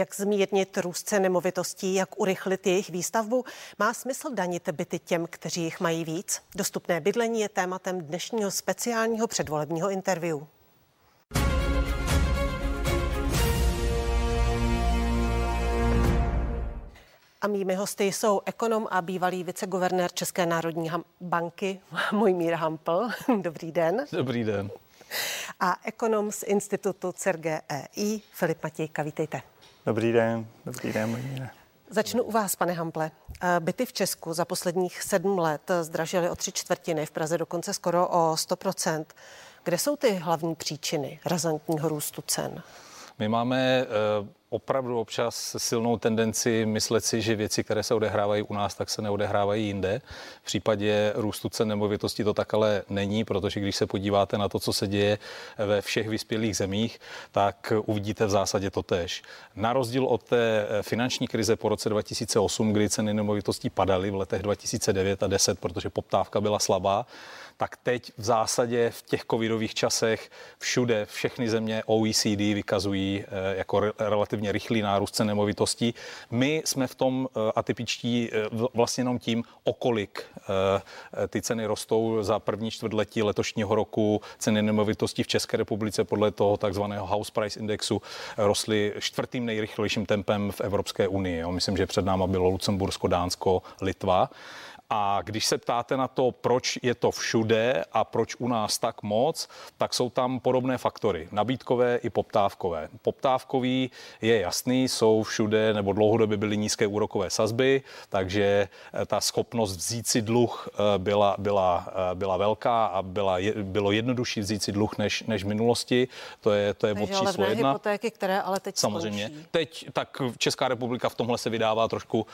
Jak zmírnit růst cen nemovitostí, jak urychlit jejich výstavbu? Má smysl danit byty těm, kteří jich mají víc? Dostupné bydlení je tématem dnešního speciálního předvolebního interview. A mými hosty jsou ekonom a bývalý viceguvernér České národní banky Mojmír Hampl. Dobrý den. Dobrý den. A ekonom z institutu CERGEI Filip Matějka. Vítejte. Dobrý den. Dobrý den, Mojmíre. Začnu u vás, pane Hample. Eh, byty v Česku za posledních sedm let zdražily o tři čtvrtiny, v Praze dokonce skoro o 100%. Kde jsou ty hlavní příčiny razantního růstu cen? My máme uh opravdu občas silnou tendenci myslet si, že věci, které se odehrávají u nás, tak se neodehrávají jinde. V případě růstu cen nemovitosti to tak ale není, protože když se podíváte na to, co se děje ve všech vyspělých zemích, tak uvidíte v zásadě to tež. Na rozdíl od té finanční krize po roce 2008, kdy ceny nemovitostí padaly v letech 2009 a 10, protože poptávka byla slabá, tak teď v zásadě v těch covidových časech všude všechny země OECD vykazují eh, jako relativně rychlý nárůst cen nemovitostí. My jsme v tom eh, atypičtí eh, vlastně jenom tím, okolik ty ceny rostou za první čtvrtletí letošního roku. Ceny nemovitostí v České republice podle toho takzvaného House Price Indexu rostly čtvrtým nejrychlejším tempem v Evropské unii. Myslím, že před náma bylo Lucembursko, Dánsko, Litva. A když se ptáte na to, proč je to všude a proč u nás tak moc, tak jsou tam podobné faktory, nabídkové i poptávkové. Poptávkový je jasný, jsou všude nebo dlouhodobě byly nízké úrokové sazby, takže eh, ta schopnost vzít si dluh eh, byla, byla, eh, byla velká a byla, bylo jednodušší vzít si dluh než, než v minulosti. To je, to je bod číslo jedna. hypotéky, které ale teď Samozřejmě. Skončí. Teď tak Česká republika v tomhle se vydává trošku uh,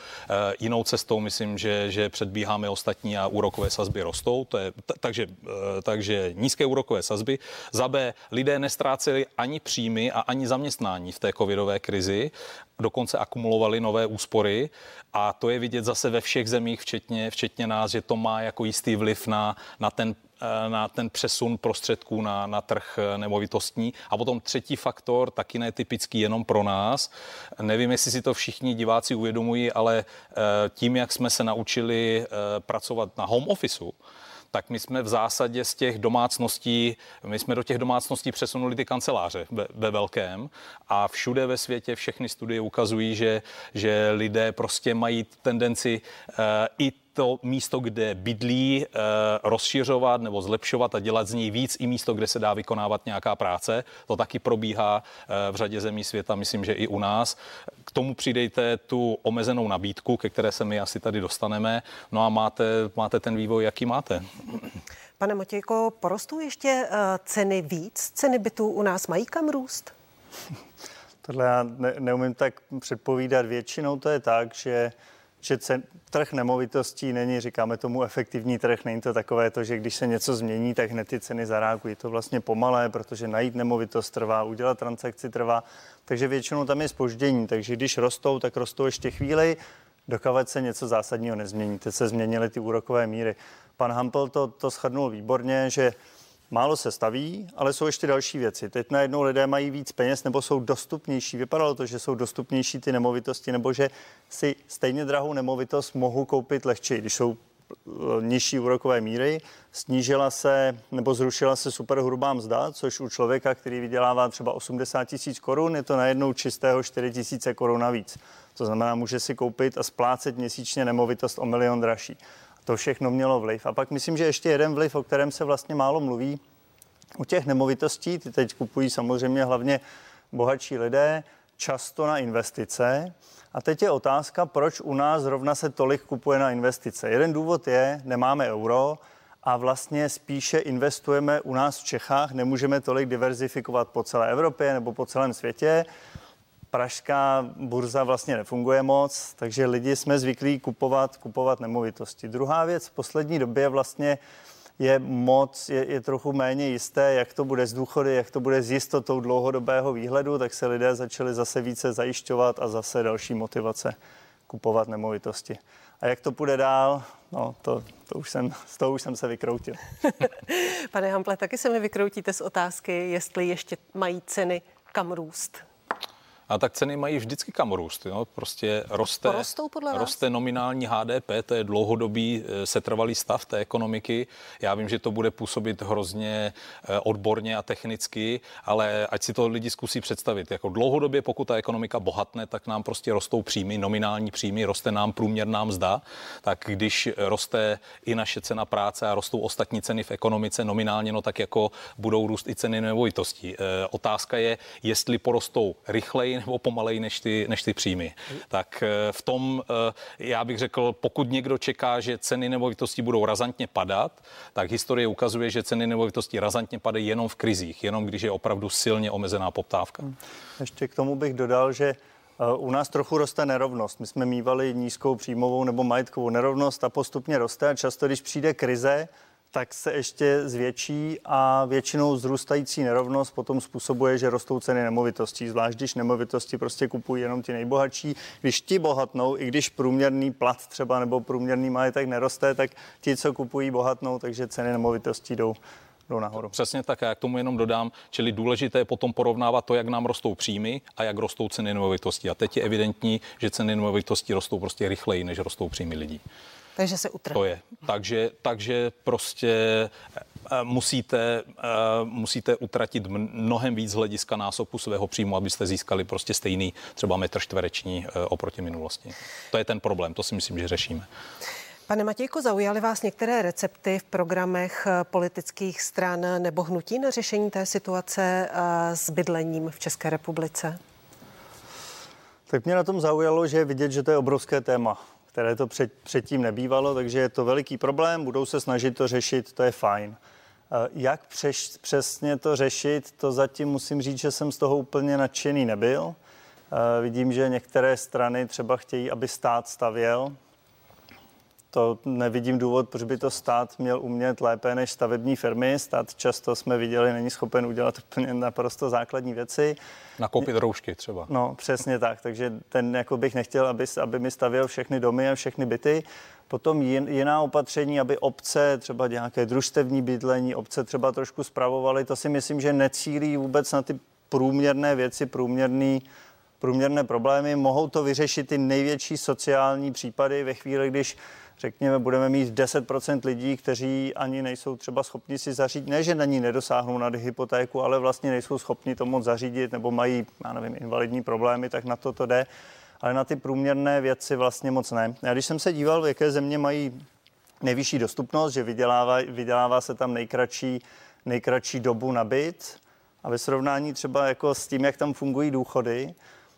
jinou cestou. Myslím, že, že předbíhá předbíháme ostatní a úrokové sazby rostou, to je, t- takže, eh, takže nízké úrokové sazby. Za B, lidé nestráceli ani příjmy a ani zaměstnání v té covidové krizi, dokonce akumulovali nové úspory a to je vidět zase ve všech zemích, včetně, včetně nás, že to má jako jistý vliv na, na ten na ten přesun prostředků na, na trh eh, nemovitostní. A potom třetí faktor, taky netypický jenom pro nás. Nevím, jestli si to všichni diváci uvědomují, ale eh, tím, jak jsme se naučili pracovat na home officeu, tak my jsme v zásadě z těch domácností, my jsme do těch domácností přesunuli ty kanceláře ve, ve velkém a všude ve světě všechny studie ukazují, že, že lidé prostě mají tendenci uh, i to místo, kde bydlí, eh, rozšiřovat nebo zlepšovat a dělat z něj víc i místo, kde se dá vykonávat nějaká práce. To taky probíhá eh, v řadě zemí světa, myslím, že i u nás. K tomu přidejte tu omezenou nabídku, ke které se my asi tady dostaneme. No a máte, máte ten vývoj, jaký máte. Pane Motějko, porostou ještě uh, ceny víc? Ceny bytů u nás mají kam růst? Tohle já ne, neumím tak předpovídat. Většinou to je tak, že že cen, trh nemovitostí není, říkáme tomu, efektivní trh. Není to takové to, že když se něco změní, tak hned ty ceny zareagují. To vlastně pomalé, protože najít nemovitost trvá, udělat transakci trvá. Takže většinou tam je spoždění. Takže když rostou, tak rostou ještě chvíli, dokávat se něco zásadního nezmění. Teď se změnily ty úrokové míry. Pan Hampel to, to shrnul výborně, že Málo se staví, ale jsou ještě další věci. Teď najednou lidé mají víc peněz nebo jsou dostupnější. Vypadalo to, že jsou dostupnější ty nemovitosti nebo že si stejně drahou nemovitost mohou koupit lehčí, když jsou eh, nižší úrokové míry. Snížila se nebo zrušila se superhrubá mzda, což u člověka, který vydělává třeba 80 tisíc korun, je to najednou čistého 4 tisíce korun navíc. To znamená, může si koupit a splácet měsíčně nemovitost o milion dražší. To všechno mělo vliv. A pak myslím, že ještě jeden vliv, o kterém se vlastně málo mluví, u těch nemovitostí, ty teď kupují samozřejmě hlavně bohatší lidé, často na investice. A teď je otázka, proč u nás zrovna se tolik kupuje na investice. Jeden důvod je, nemáme euro a vlastně spíše investujeme u nás v Čechách, nemůžeme tolik diverzifikovat po celé Evropě nebo po celém světě pražská burza vlastně nefunguje moc, takže lidi jsme zvyklí kupovat, kupovat nemovitosti. Druhá věc v poslední době vlastně je moc, je, je trochu méně jisté, jak to bude z důchody, jak to bude s jistotou dlouhodobého výhledu, tak se lidé začali zase více zajišťovat a zase další motivace kupovat nemovitosti. A jak to půjde dál, no to, to už jsem, z toho už jsem se vykroutil. Pane Hample, taky se mi vykroutíte z otázky, jestli ještě mají ceny kam růst. A tak ceny mají vždycky kam růst. Jo? Prostě roste, Porostou podle vás? roste nominální HDP, to je dlouhodobý eh, setrvalý stav té ekonomiky. Já vím, že to bude působit hrozně eh, odborně a technicky, ale ať si to lidi zkusí představit. Jako dlouhodobě, pokud ta ekonomika bohatne, tak nám prostě rostou příjmy, nominální příjmy, roste nám průměrná mzda, tak když roste i naše cena práce a rostou ostatní ceny v ekonomice nominálně, no tak jako budou růst i ceny nemovitostí. E, otázka je, jestli porostou rychleji nebo pomaleji než ty, než ty příjmy. Tak e, v tom e, já bych řekl, pokud někdo čeká, že ceny nemovitostí budou razantně padat, tak historie ukazuje, že ceny nemovitostí razantně padají jenom v krizích, jenom když je opravdu silně omezená poptávka. Ještě k tomu bych dodal, že Eh, u nás trochu roste nerovnost. My jsme mývali nízkou příjmovou nebo majetkovou nerovnost a postupně roste a často, když přijde krize, tak se ještě zvětší a většinou zrůstající nerovnost potom způsobuje, že rostou ceny nemovitostí, zvlášť když nemovitosti prostě kupují jenom ti nejbohatší. Když ti bohatnou, i když průměrný plat třeba nebo průměrný majetek neroste, tak ti, co kupují, bohatnou, takže ceny nemovitostí jdou jdou nahoru. Přesně tak, já k tomu jenom dodám, čili důležité je potom porovnávat to, jak nám rostou příjmy a jak rostou ceny nemovitostí. A teď je evidentní, že ceny nemovitostí rostou prostě rychleji, než rostou příjmy lidí. Takže se utrhne. To je. Takže, takže prostě eh, musíte, eh, musíte utratit mnohem víc hlediska násobu svého příjmu, abyste získali prostě stejný třeba metr čtvereční eh, oproti minulosti. To je ten problém, to si myslím, že řešíme. Pane Matějko, zaujaly vás některé recepty v programech eh, politických stran nebo hnutí na řešení té situace eh, s bydlením v České republice? Tak mě na tom zaujalo, že je vidět, že to je obrovské téma, které to před, předtím nebývalo, takže je to veliký problém, budou se snažit to řešit, to je fajn. Eh, jak přeš, přesně to řešit, to zatím musím říct, že jsem z toho úplně nadšený nebyl. Vidím, že některé strany třeba chtějí, aby stát stavěl, to nevidím důvod, proč by to stát měl umět lépe než stavební firmy. Stát často jsme viděli, není schopen udělat úplně naprosto základní věci. Nakoupit roušky třeba. No, přesně tak. Takže ten jako bych nechtěl, aby, aby mi stavěl všechny domy a všechny byty. Potom jiná opatření, aby obce, třeba nějaké družstevní bydlení, obce třeba trošku zpravovaly, to si myslím, že necílí vůbec na ty průměrné věci, průměrný průměrné problémy. Mohou to vyřešit ty největší sociální případy ve chvíli, když řekněme, budeme mít 10% lidí, kteří ani nejsou třeba schopni si zařídit, ne, že na ní nedosáhnou na hypotéku, ale vlastně nejsou schopni to moc zařídit nebo mají, já nevím, invalidní problémy, tak na to to jde. Ale na ty průměrné věci vlastně moc ne. Já když jsem se díval, v jaké země mají nejvyšší dostupnost, že vydělává, vydělává se tam nejkratší, nejkratší dobu na byt a ve srovnání třeba jako s tím, jak tam fungují důchody,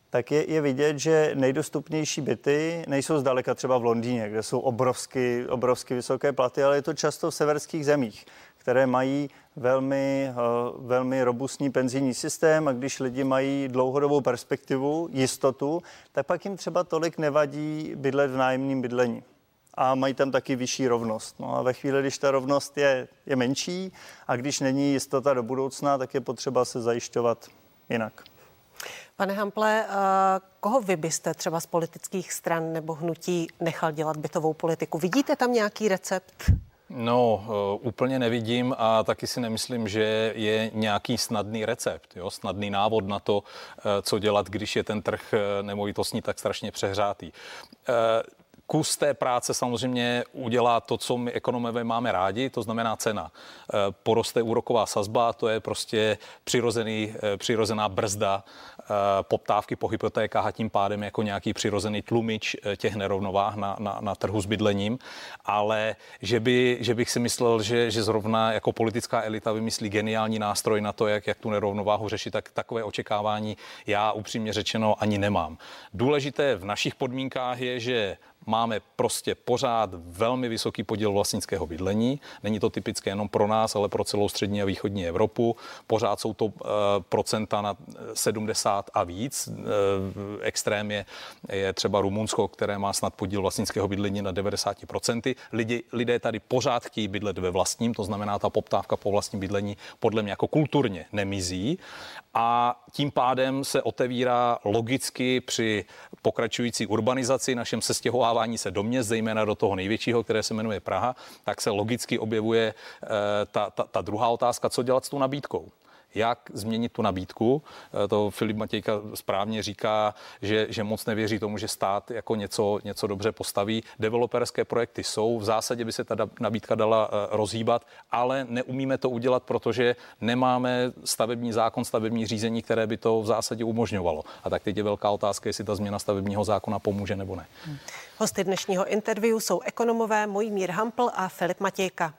tak je, je vidět, že nejdostupnější byty nejsou zdaleka třeba v Londýně, kde jsou obrovsky, obrovsky vysoké platy, ale je to často v severských zemích, které mají velmi, eh, velmi robustní penzijní systém a když lidi mají dlouhodobou perspektivu, jistotu, tak pak jim třeba tolik nevadí bydlet v nájemním bydlení a mají tam taky vyšší rovnost. No a ve chvíli, když ta rovnost je, je menší a když není jistota do budoucna, tak je potřeba se zajišťovat jinak. Pane Hample, eh, koho vy byste třeba z politických stran nebo hnutí nechal dělat bytovou politiku? Vidíte tam nějaký recept? No, uh, úplně nevidím a taky si nemyslím, že je nějaký snadný recept, jo? snadný návod na to, uh, co dělat, když je ten trh nemovitostní tak strašně přehřátý. Kus té práce samozřejmě udělá to, co my ekonomové máme rádi, to znamená cena. Eh, poroste úroková sazba, to je prostě přirozený, eh, přirozená brzda eh, poptávky po hypotékách a tím pádem jako nějaký přirozený tlumič těch nerovnovách na, na, na trhu s bydlením. Ale že, by, že bych si myslel, že, že zrovna jako politická elita vymyslí geniální nástroj na to, jak, jak tu nerovnováhu řešit, tak takové očekávání já upřímně řečeno ani nemám. Důležité v našich podmínkách je, že máme prostě pořád velmi vysoký podíl vlastnického bydlení. Není to typické jenom pro nás, ale pro celou střední a východní Evropu. Pořád jsou to uh, procenta na 70 a víc. Uh, extrém je, je třeba Rumunsko, které má snad podíl vlastnického bydlení na 90%. Lidi, lidé tady pořád chtějí bydlet ve vlastním, to znamená, ta poptávka po vlastním bydlení podle mě jako kulturně nemizí a tím pádem se otevírá logicky při pokračující urbanizaci, našem sestěhovávání se do měst, zejména do toho největšího, které se jmenuje Praha, tak se logicky objevuje e, ta, ta, ta druhá otázka, co dělat s tou nabídkou jak změnit tu nabídku. Eh, to Filip Matějka správně říká, že, že moc nevěří tomu, že stát jako něco, něco dobře postaví. Developerské projekty jsou, v zásadě by se ta nabídka dala eh, rozhýbat, ale neumíme to udělat, protože nemáme stavební zákon, stavební řízení, které by to v zásadě umožňovalo. A tak teď je velká otázka, jestli ta změna stavebního zákona pomůže nebo ne. Hosty dnešního interview jsou ekonomové Mojmír Hampl a Filip Matějka.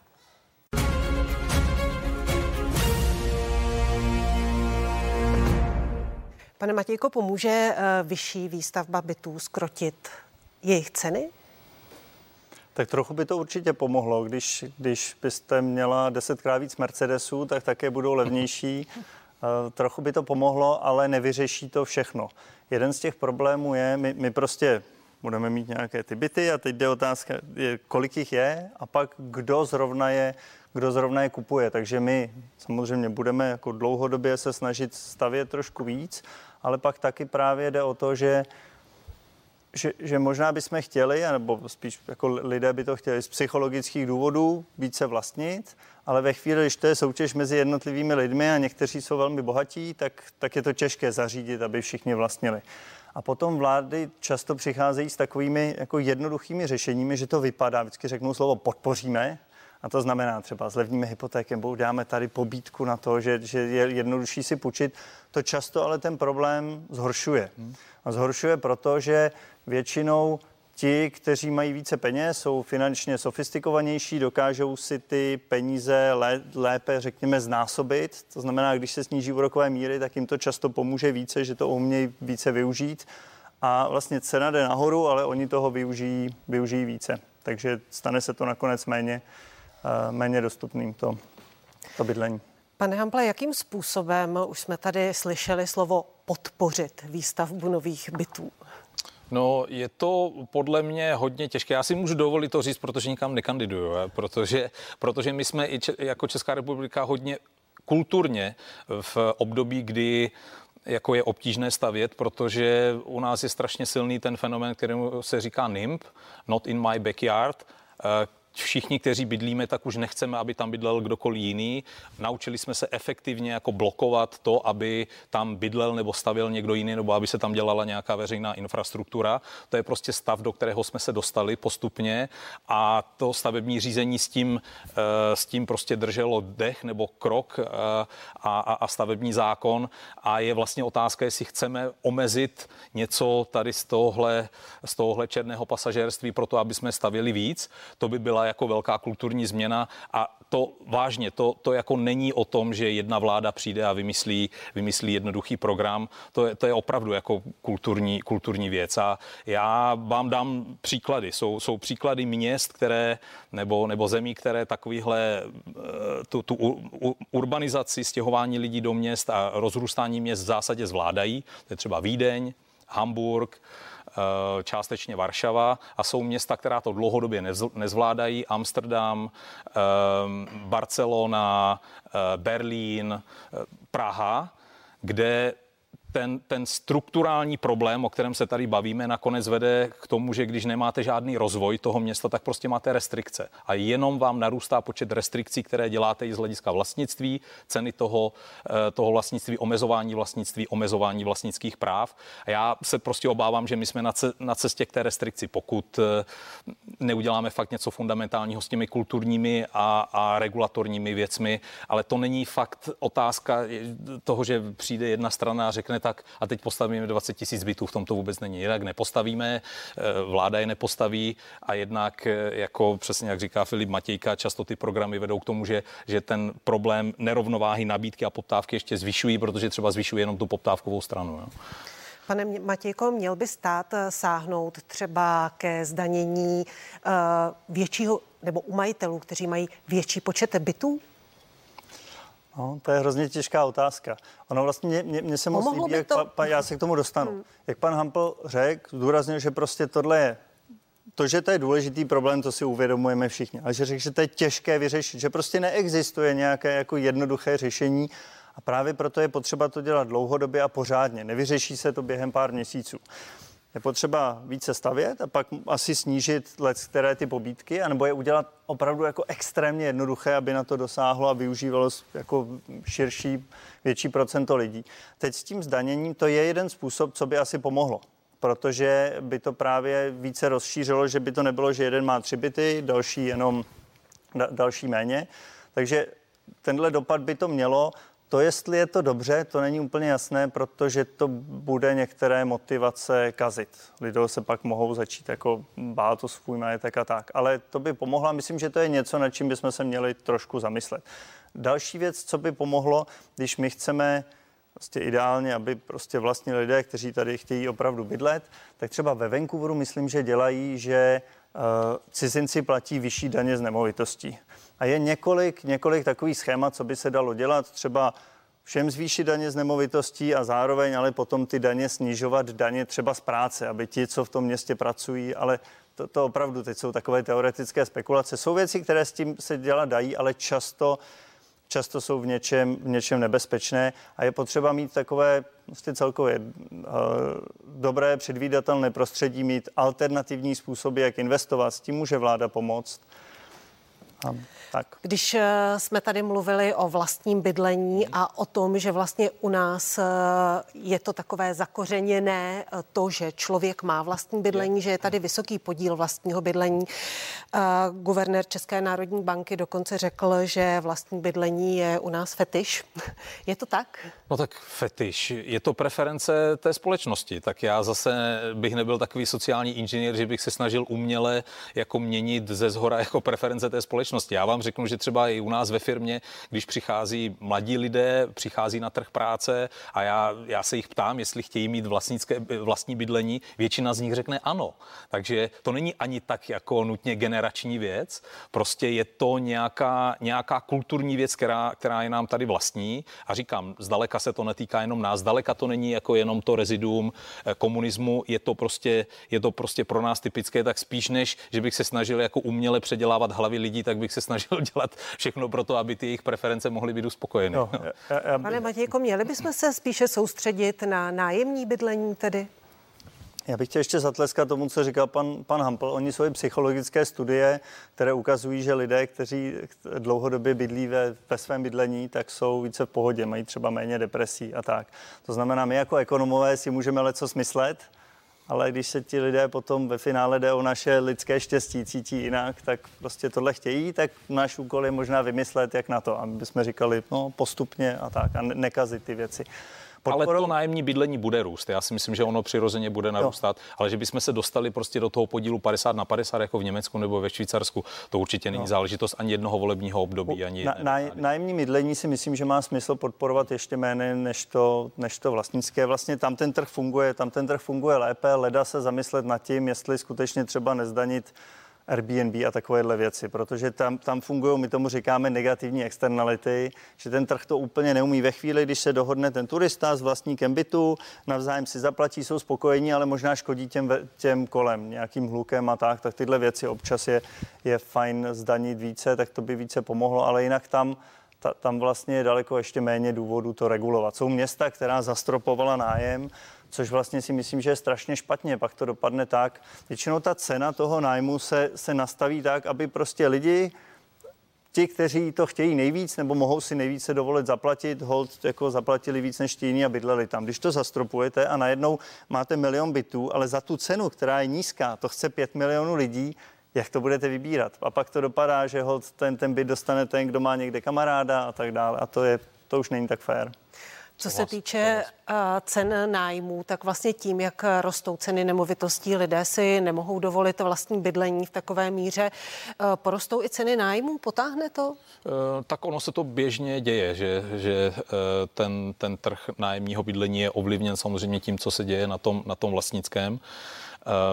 Pane Matějko, pomůže eh, vyšší výstavba bytů skrotit jejich ceny? Tak trochu by to určitě pomohlo. Když, když byste měla desetkrát víc Mercedesů, tak také budou levnější. Eh, trochu by to pomohlo, ale nevyřeší to všechno. Jeden z těch problémů je, my, my prostě budeme mít nějaké ty byty a teď jde otázka, kolik jich je a pak kdo zrovna je, kdo zrovna je kupuje. Takže my samozřejmě budeme jako dlouhodobě se snažit stavět trošku víc, ale pak taky právě jde o to, že že, že možná bychom chtěli, nebo spíš jako lidé by to chtěli z psychologických důvodů více vlastnit, ale ve chvíli, když to je soutěž mezi jednotlivými lidmi a někteří jsou velmi bohatí, tak, tak je to těžké zařídit, aby všichni vlastnili. A potom vlády často přicházejí s takovými jako jednoduchými řešeními, že to vypadá, vždycky řeknou slovo podpoříme, a to znamená třeba zlevníme hypotéky, nebo dáme tady pobítku na to, že, že je jednodušší si půjčit. To často ale ten problém zhoršuje. A zhoršuje proto, že většinou ti, kteří mají více peněz, jsou finančně sofistikovanější, dokážou si ty peníze lé, lépe, řekněme, znásobit. To znamená, když se sníží úrokové míry, tak jim to často pomůže více, že to umějí více využít. A vlastně cena jde nahoru, ale oni toho využijí, využijí více. Takže stane se to nakonec méně, méně dostupným to, to bydlení. Pane Hample, jakým způsobem, už jsme tady slyšeli slovo podpořit výstavbu nových bytů? No, je to podle mě hodně těžké. Já si můžu dovolit to říct, protože nikam nekandiduju, protože, protože my jsme i če, jako Česká republika hodně kulturně v období, kdy jako je obtížné stavět, protože u nás je strašně silný ten fenomen, kterému se říká NIMP, not in my backyard, všichni, kteří bydlíme, tak už nechceme, aby tam bydlel kdokoliv jiný. Naučili jsme se efektivně jako blokovat to, aby tam bydlel nebo stavil někdo jiný, nebo aby se tam dělala nějaká veřejná infrastruktura. To je prostě stav, do kterého jsme se dostali postupně a to stavební řízení s tím, eh, s tím prostě drželo dech nebo krok eh, a, a, a stavební zákon a je vlastně otázka, jestli chceme omezit něco tady z tohohle, z tohohle černého pasažérství pro to, aby jsme stavili víc. To by byla jako velká kulturní změna a to vážně, to, to jako není o tom, že jedna vláda přijde a vymyslí, vymyslí jednoduchý program, to je, to je opravdu jako kulturní, kulturní věc a já vám dám příklady. Jsou, jsou příklady měst, které, nebo, nebo zemí, které takovýhle eh, tu, tu urbanizaci, stěhování lidí do měst a rozrůstání měst v zásadě zvládají. To je třeba Vídeň, Hamburg, částečně Varšava a jsou města, která to dlouhodobě nezvládají. Amsterdam, eh, Barcelona, eh, Berlín, Praha, kde ten, ten strukturální problém, o kterém se tady bavíme, nakonec vede k tomu, že když nemáte žádný rozvoj toho města, tak prostě máte restrikce. A jenom vám narůstá počet restrikcí, které děláte i z hlediska vlastnictví, ceny toho, eh, toho vlastnictví, omezování vlastnictví, omezování vlastnických práv. A já se prostě obávám, že my jsme na cestě k té restrikci, pokud eh, neuděláme fakt něco fundamentálního s těmi kulturními a, a regulatorními věcmi, ale to není fakt otázka toho, že přijde jedna strana a řekne, tak a teď postavíme 20 tisíc bytů, v tom to vůbec není. Jinak nepostavíme, eh, vláda je nepostaví a jednak, eh, jako přesně jak říká Filip Matějka, často ty programy vedou k tomu, že, že ten problém nerovnováhy nabídky a poptávky ještě zvyšují, protože třeba zvyšují jenom tu poptávkovou stranu. Jo. Pane Matějko, měl by stát eh, sáhnout třeba ke zdanění většího nebo u majitelů, kteří mají větší počet bytů? No, to je hrozně těžká otázka. Ono vlastně mě, mě se moc líbí, jak to... pa, pa, já se k tomu dostanu. Hmm. Jak pan Hampel řekl, zdůraznil, že prostě tohle je to, že to je důležitý problém, to si uvědomujeme všichni, ale že řekl, že to je těžké vyřešit, že prostě neexistuje nějaké jako jednoduché řešení a právě proto je potřeba to dělat dlouhodobě a pořádně. Nevyřeší se to během pár měsíců. Je potřeba více stavět a pak asi snížit let, které ty pobídky, anebo je udělat opravdu jako extrémně jednoduché, aby na to dosáhlo a využívalo jako širší, větší procento lidí. Teď s tím zdaněním to je jeden způsob, co by asi pomohlo protože by to právě více rozšířilo, že by to nebylo, že jeden má tři byty, další jenom da, další méně. Takže tenhle dopad by to mělo. To, jestli je to dobře, to není úplně jasné, protože to bude některé motivace kazit. Lidé se pak mohou začít jako bát o svůj majetek a tak. Ale to by pomohlo. Myslím, že to je něco, nad čím bychom se měli trošku zamyslet. Další věc, co by pomohlo, když my chceme prostě ideálně, aby prostě vlastně lidé, kteří tady chtějí opravdu bydlet, tak třeba ve Vancouveru myslím, že dělají, že cizinci platí vyšší daně z nemovitostí. A je několik, několik takových schémat, co by se dalo dělat, třeba všem zvýšit daně z nemovitostí a zároveň ale potom ty daně snižovat daně třeba z práce, aby ti, co v tom městě pracují, ale to, to opravdu teď jsou takové teoretické spekulace. Jsou věci, které s tím se dělat dají, ale často často jsou v něčem, v něčem nebezpečné a je potřeba mít takové vlastně celkově uh, dobré předvídatelné prostředí, mít alternativní způsoby, jak investovat. S tím může vláda pomoct. A tak. Když eh, jsme tady mluvili o vlastním bydlení a o tom, že vlastně u nás eh, je to takové zakořeněné, eh, to, že člověk má vlastní bydlení, že je tady vysoký podíl vlastního bydlení. Guvernér České národní banky dokonce řekl, že vlastní bydlení je u nás fetiš. Je to tak? No tak fetiš. Je to preference té společnosti. Tak já zase bych nebyl takový sociální inženýr, že bych se snažil uměle jako měnit ze zhora jako preference té společnosti. Já vám vám řeknu, že třeba i u nás ve firmě, když přichází mladí lidé, přichází na trh práce a já, já se jich ptám, jestli chtějí mít vlastnické, vlastní bydlení, většina z nich řekne ano. Takže to není ani tak jako nutně generační věc, prostě je to nějaká, nějaká kulturní věc, která, která je nám tady vlastní. A říkám, zdaleka se to netýká jenom nás, zdaleka to není jako jenom to reziduum eh, komunismu, je to prostě, je to prostě pro nás typické, tak spíš než, že bych se snažil jako uměle předělávat hlavy lidí, tak bych se snažil dělat všechno pro to, aby ty jejich preference mohly být uspokojeny. No, já... Pane Matějko, měli bychom se spíše soustředit na nájemní bydlení tedy? Já bych chtěl ještě zatleskat tomu, co říkal pan, pan Hampl. Oni jsou i psychologické studie, které ukazují, že lidé, kteří dlouhodobě bydlí ve, ve svém bydlení, tak jsou více v pohodě, mají třeba méně depresí a tak. To znamená, my jako ekonomové si můžeme leco smyslet, ale když se ti lidé potom ve finále jde o naše lidské štěstí, cítí jinak, tak prostě tohle chtějí, tak náš úkol je možná vymyslet, jak na to, aby jsme říkali, no postupně a tak a nekazit ty věci. Podporou... Ale to nájemní bydlení bude růst. Já si myslím, že ono přirozeně bude narůstat, jo. ale že bychom se dostali prostě do toho podílu 50 na 50 jako v Německu nebo ve Švýcarsku, to určitě není no. záležitost ani jednoho volebního období. Ani na, na, nájemní bydlení si myslím, že má smysl podporovat ještě méně než to, než to vlastnické. Vlastně tam ten trh funguje, tam ten trh funguje lépe, leda se zamyslet nad tím, jestli skutečně třeba nezdanit Airbnb a takovéhle věci, protože tam, tam fungují, my tomu říkáme negativní externality, že ten trh to úplně neumí. Ve chvíli, když se dohodne ten turista s vlastníkem bytu, navzájem si zaplatí, jsou spokojení, ale možná škodí těm, těm kolem nějakým hlukem a tak, tak tyhle věci občas je, je fajn zdanit více, tak to by více pomohlo, ale jinak tam ta, tam vlastně je daleko ještě méně důvodů to regulovat. Jsou města, která zastropovala nájem, což vlastně si myslím, že je strašně špatně. Pak to dopadne tak, většinou ta cena toho nájmu se, se nastaví tak, aby prostě lidi, ti, kteří to chtějí nejvíc nebo mohou si nejvíce dovolit zaplatit, hold jako zaplatili víc než ti jiní a bydleli tam. Když to zastropujete a najednou máte milion bytů, ale za tu cenu, která je nízká, to chce pět milionů lidí, jak to budete vybírat. A pak to dopadá, že hold ten, ten byt dostane ten, kdo má někde kamaráda a tak dále. A to, je, to už není tak fér. Co se týče uh, cen nájmů, tak vlastně tím, jak rostou ceny nemovitostí, lidé si nemohou dovolit vlastní bydlení v takové míře. Uh, porostou i ceny nájmů? Potáhne to? Tak ono se to běžně děje, že, že ten, ten trh nájemního bydlení je ovlivněn samozřejmě tím, co se děje na tom, na tom vlastnickém.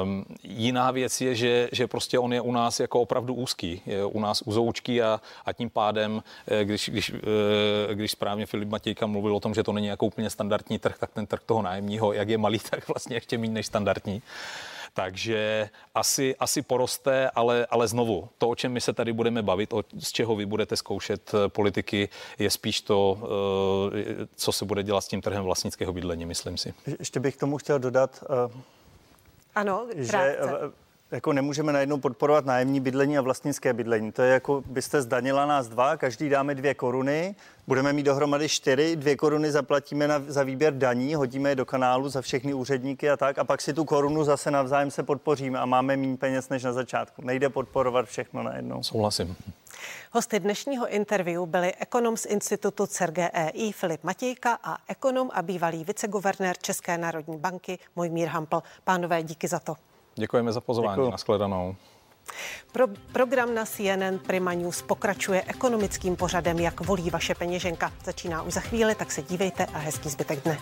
Um, jiná věc je, že, že prostě on je u nás jako opravdu úzký, je u nás uzoučký a, a tím pádem, eh, když, když, eh, když správně Filip Matějka mluvil o tom, že to není jako úplně standardní trh, tak ten trh toho nájemního, jak je malý, tak vlastně ještě méně než standardní. Takže asi, asi poroste, ale, ale znovu, to, o čem my se tady budeme bavit, o, z čeho vy budete zkoušet eh, politiky, je spíš to, co se bude dělat s tím trhem vlastnického bydlení, myslím si. Ještě bych tomu chtěl dodat, Ano, že jako nemůžeme najednou podporovat nájemní bydlení a vlastnické bydlení. To je jako byste zdanila nás dva, každý dáme dvě koruny, budeme mít dohromady čtyři, dvě koruny zaplatíme na, za výběr daní, hodíme je do kanálu za všechny úředníky a tak a pak si tu korunu zase navzájem se podpoříme a máme méně peněz než na začátku. Nejde podporovat všechno najednou. Souhlasím. Hosty dnešního interview byli ekonom z institutu CERGEI Filip Matějka a ekonom a bývalý viceguvernér České národní banky Mojmír Hampl. Pánové, díky za to. Děkujeme za pozvání. Děkuji. Naschledanou. Pro, program na CNN Prima News pokračuje ekonomickým pořadem, jak volí vaše peněženka. Začíná už za chvíli, tak se dívejte a hezký zbytek dne.